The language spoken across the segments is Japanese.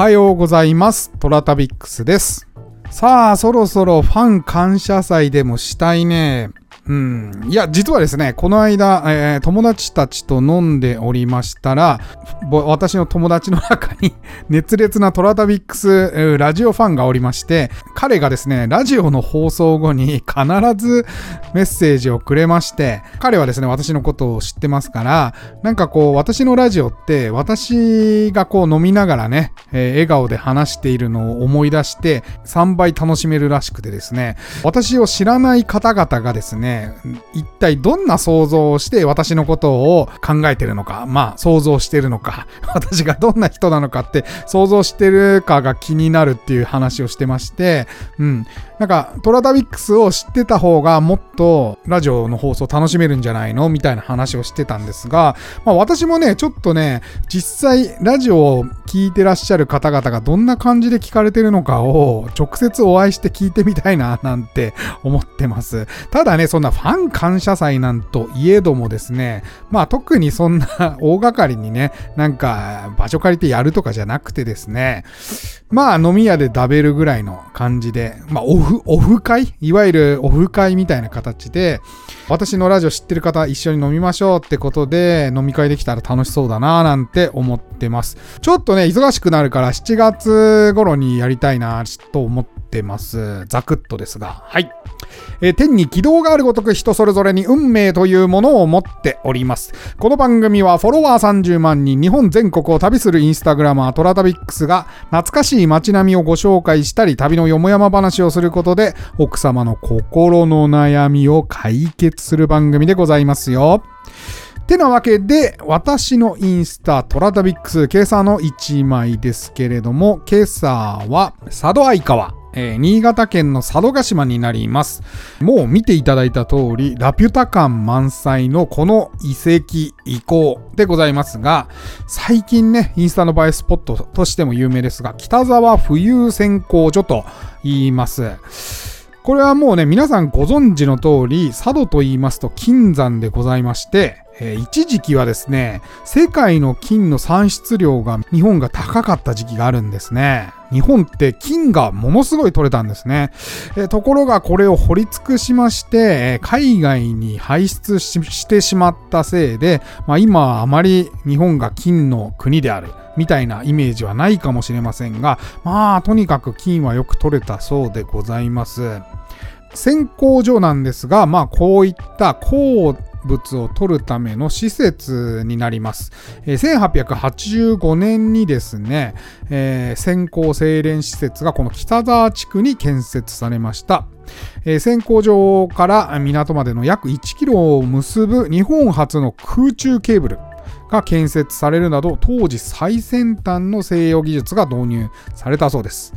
おはようございます。トラタビックスです。さあ、そろそろファン感謝祭でもしたいね。うん。いや、実はですね、この間、えー友達たちと飲んでおりましたら、私の友達の中に 熱烈なトラタビックスラジオファンがおりまして、彼がですね、ラジオの放送後に 必ずメッセージをくれまして、彼はですね、私のことを知ってますから、なんかこう、私のラジオって、私がこう飲みながらね、えー笑顔で話しているのを思い出して、3倍楽しめるらしくてですね、私を知らない方々がですね、一体どんな想像をして私のことを考えてるのか、まあ想像してるのか、私がどんな人なのかって想像してるかが気になるっていう話をしてまして、うん。なんか、トラタビックスを知ってた方がもっとラジオの放送楽しめるんじゃないの？みたいな話をしてたんですが、まあ私もね、ちょっとね、実際ラジオを聞いてらっしゃる方々がどんな感じで聞かれてるのかを直接お会いして聞いてみたいななんて 思ってます。ただね、そんなファン感謝祭なんといえどもですね、まあ特にそんな 大掛かりにね、なんか場所借りてやるとかじゃなくてですね、まあ飲み屋で食べるぐらいの感じで、まあオフ、オフ会い？わゆるオフ会みたいな形で、私のラジオ知ってる方一緒に飲みましょうってことで飲み会できたら楽しそうだなぁなんて思ってます。ちょっとね、忙しくなるから7月頃にやりたいなと思ってます。ザクッとですが。はい。えー天に軌道があるごとく人それぞれに運命というものを持っております。この番組はフォロワー30万人、日本全国を旅するインスタグラマートラタビックスが懐かしい街並みをご紹介したり、旅のよもやま話をすることで、奥様の心の悩みを解決する番組でございますよ。てなわけで、私のインスタ、トラタビックス、今朝の1枚ですけれども、今朝は、佐渡相川。えー新潟県の佐渡島になります。もう見ていただいた通り、ラピュタ感満載のこの遺跡遺構でございますが、最近ね、インスタの映えスポットとしても有名ですが、北沢浮遊選考所と言います。これはもうね、皆さんご存知の通り、佐渡と言いますと金山でございまして、えー一時期はですね、世界の金の産出量が日本が高かった時期があるんですね。日本って金がものすごい取れたんですね。えーところがこれを掘り尽くしまして、えー海外に排出してしまったせいで、まあ、今はあまり日本が金の国である。みたいなイメージはないかもしれませんが、まあ、とにかく金はよく取れたそうでございます。選考所なんですが、まあ、こういった鉱物を取るための施設になります。え1885年にですね、えー先行精錬施設がこの北沢地区に建設されました。えー選考場から港までの約1キロを結ぶ日本初の空中ケーブルが建設されるなど当時最先端の西洋技術が導入されたそうです。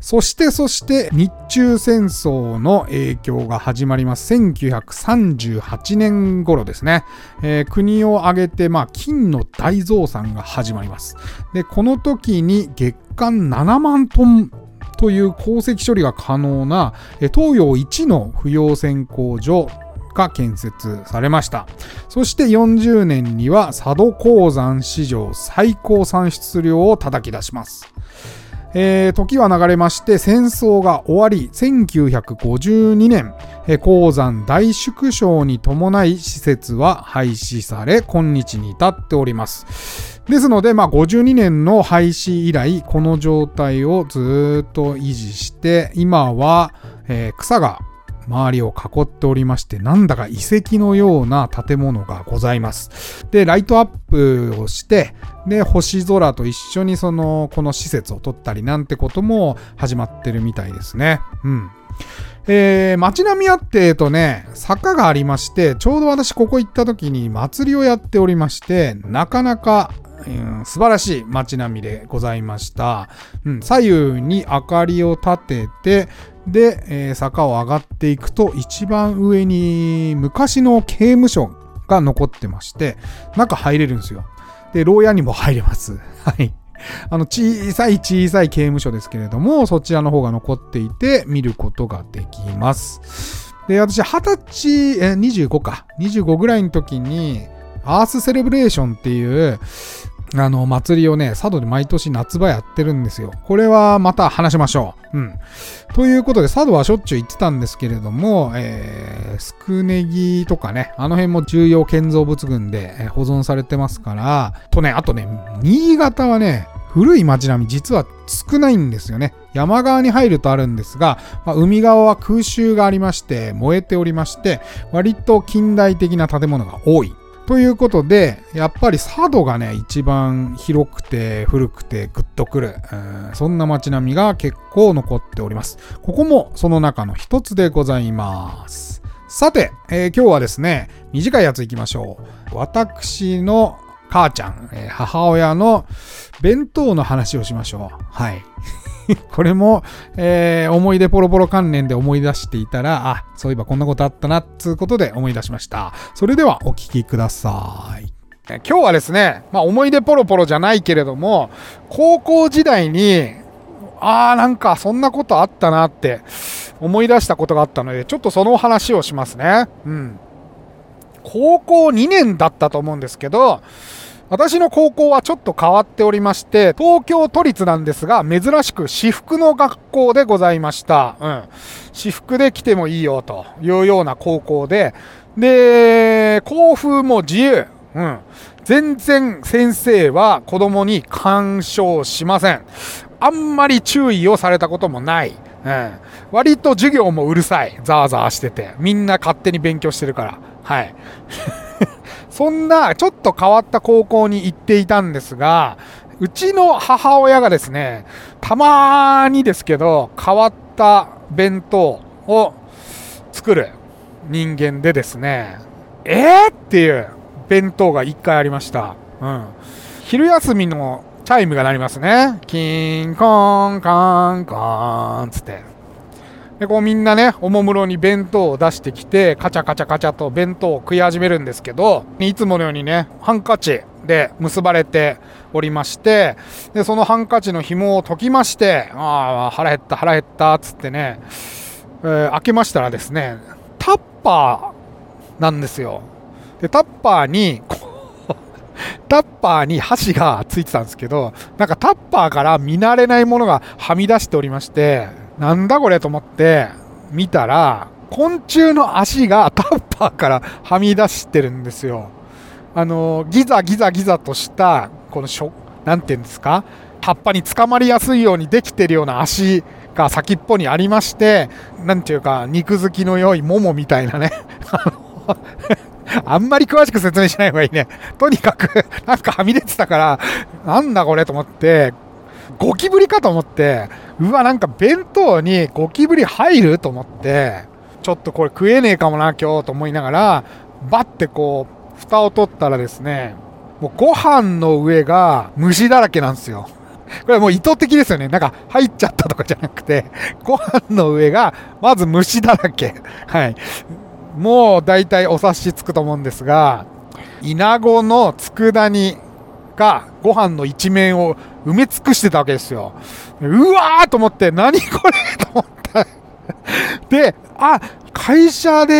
そしてそして日中戦争の影響が始まります。1938年頃ですね。えー国を挙げて、まあ、金の大増産が始まります。で、この時に月間7万トンという鉱石処理が可能な、東洋一の不要選鉱所が建設されました。そして40年には佐渡鉱山史上最高産出量を叩き出します。えー時は流れまして戦争が終わり1952年、えー鉱山大縮小に伴い施設は廃止され今日に至っておりますですので、まあ、52年の廃止以来この状態をずっと維持して今は、えー草が周りを囲っておりまして、なんだか遺跡のような建物がございます。で、ライトアップをして、で、星空と一緒にその、この施設を撮ったりなんてことも始まってるみたいですね。うん。えー、街並みあって、えっとね、坂がありまして、ちょうど私ここ行った時に祭りをやっておりまして、なかなか、うん素晴らしい街並みでございました。うん、左右に明かりを立てて、で、えー坂を上がっていくと、一番上に昔の刑務所が残ってまして、中入れるんですよ。で、牢屋にも入れます。はい。あの、小さい小さい刑務所ですけれども、そちらの方が残っていて、見ることができます。で、私、二十歳、えー、25か。25ぐらいの時に、アースセレブレーションっていう、あの、祭りをね、佐渡で毎年夏場やってるんですよ。これはまた話しましょう。うん。ということで、佐渡はしょっちゅう行ってたんですけれども、えー、スクネギとかね、あの辺も重要建造物群で保存されてますから、とね、あとね、新潟はね、古い街並み実は少ないんですよね。山側に入るとあるんですが、まあ、海側は空襲がありまして、燃えておりまして、割と近代的な建物が多い。ということで、やっぱり佐渡がね、一番広くて古くてグッとくる、そんな街並みが結構残っております。ここもその中の一つでございます。さて、えー、今日はですね、短いやつ行きましょう。私の母ちゃん、えー、母親の弁当の話をしましょう。はい。これも、えー、思い出ポロポロ関連で思い出していたら、あ、そういえばこんなことあったな、つうことで思い出しました。それではお聞きください。今日はですね、まあ思い出ポロポロじゃないけれども、高校時代に、あーなんかそんなことあったなって思い出したことがあったので、ちょっとその話をしますね。うん。高校2年だったと思うんですけど、私の高校はちょっと変わっておりまして、東京都立なんですが、珍しく私服の学校でございました。うん。私服で来てもいいよというような高校で、で、校風も自由。うん。全然先生は子供に干渉しません。あんまり注意をされたこともない。うん。割と授業もうるさい。ザーザーしてて。みんな勝手に勉強してるから。はい。そんなちょっと変わった高校に行っていたんですが、うちの母親がですね、たまーにですけど、変わった弁当を作る人間でですね、えー、っていう弁当が1回ありました。うん。昼休みのチャイムが鳴りますね。キンコンカンカンつって。でこうみんなねおもむろに弁当を出してきてカチャカチャカチャと弁当を食い始めるんですけどいつものようにねハンカチで結ばれておりましてでそのハンカチの紐を解きましてああ腹減った腹減ったっつってね、えー、開けましたらですねタッパーなんですよ。でタッパーに タッパーに箸がついてたんですけどなんかタッパーから見慣れないものがはみ出しておりましてなんだこれと思って見たら、昆虫の足がタッパーから はみ出してるんですよ。あの、ギザギザギザとした、このしょ、なていうんですか葉っぱにつかまりやすいようにできてるような足が先っぽにありまして、なんていうか、肉付きの良いももみたいなね。あんまり詳しく説明しない方がいいね。とにかく、なんかはみ出てたから、なんだこれと思って、ゴキブリかと思って、うわ、なんか弁当にゴキブリ入ると思って、ちょっとこれ食えねえかもな、今日と思いながら、バッてこう、蓋を取ったらですね、もうご飯の上が虫だらけなんですよ。これもう意図的ですよね。なんか入っちゃったとかじゃなくて、ご飯の上がまず虫だらけ。はい。もう大体お察しつくと思うんですが、イナゴの佃煮がご飯の一面を埋め尽くしてたわけですよ。うわーと思って、何これと思った。で、あ、会社で、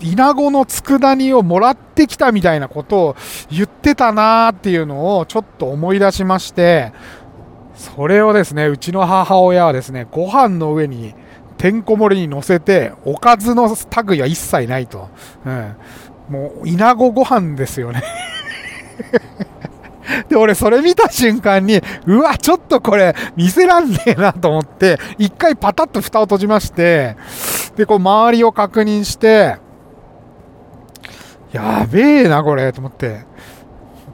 イナゴの佃煮をもらってきたみたいなことを言ってたなーっていうのをちょっと思い出しまして、それをですね、うちの母親はですね、ご飯の上にてんこ盛りに乗せて、おかずの類は一切ないと。うん。もう、イナゴご飯ですよね で、俺それ見た瞬間に、うわ、ちょっとこれ見せらんねえなと思って、一回パタッと蓋を閉じまして、で、こう周りを確認して、やべえな、これ、と思って、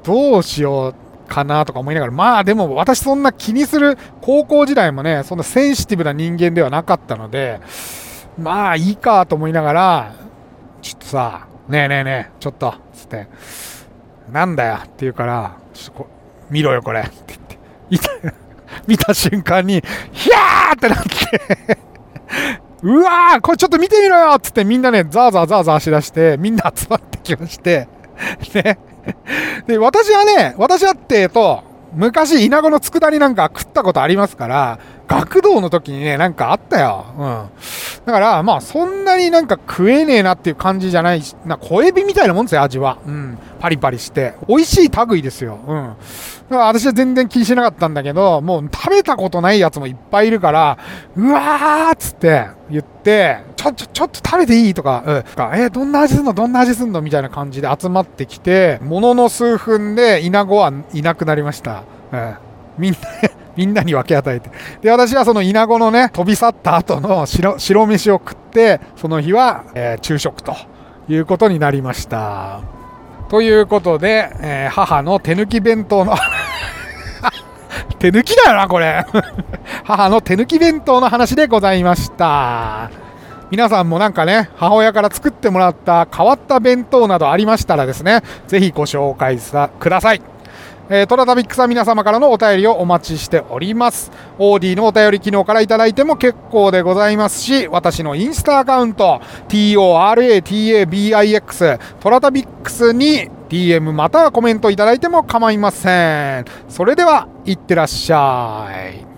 どうしようかなとか思いながら、まあでも私そんな気にする、高校時代もね、そんなセンシティブな人間ではなかったので、まあいいかと思いながら、ちょっとさ、ねえねえねえ、ちょっと、つって、なんだよって言うから、ちょっとこ見ろよこれって言って、見た瞬間に、ヒャーってなってうわーこれちょっと見てみろよっつってみんなね、ザーザーザーザーしだして、みんな集まってきまして、ね。で、私はね、私はってと、昔、稲子の佃煮なんか食ったことありますから、学童の時にね、なんかあったよ。うん。だからまあそんなになんか食えねえなっていう感じじゃないし、な小エビみたいなもんですよ、味は。うん。パリパリして。美味しい類ですよ。うん。だから私は全然気にしなかったんだけど、もう食べたことないやつもいっぱいいるから、うわーっつって言って、ちょ、ちょ、ちょっと食べていいとか、うん。えー、どんな味すんの？どんな味すんの？みたいな感じで集まってきて、ものの数分でイナゴはいなくなりました。うん。みんな みんなに分け与えて。で、私はそのイナゴのね、飛び去った後の白白飯を食って、その日は、えー、昼食ということになりました。ということで、えー、母の手抜き弁当の 手抜きだよな、これ 母の手抜き弁当の話でございました。皆さんもなんかね、母親から作ってもらった変わった弁当などありましたらですね、是非ご紹介ください。えー、トラタビックさん皆様からのお便りをお待ちしております。オーディのお便り機能からいただいても結構でございますし、私のインスタアカウント、TORATABIX、トラタビックスに DM またはコメントいただいても構いません。それでは、いってらっしゃい。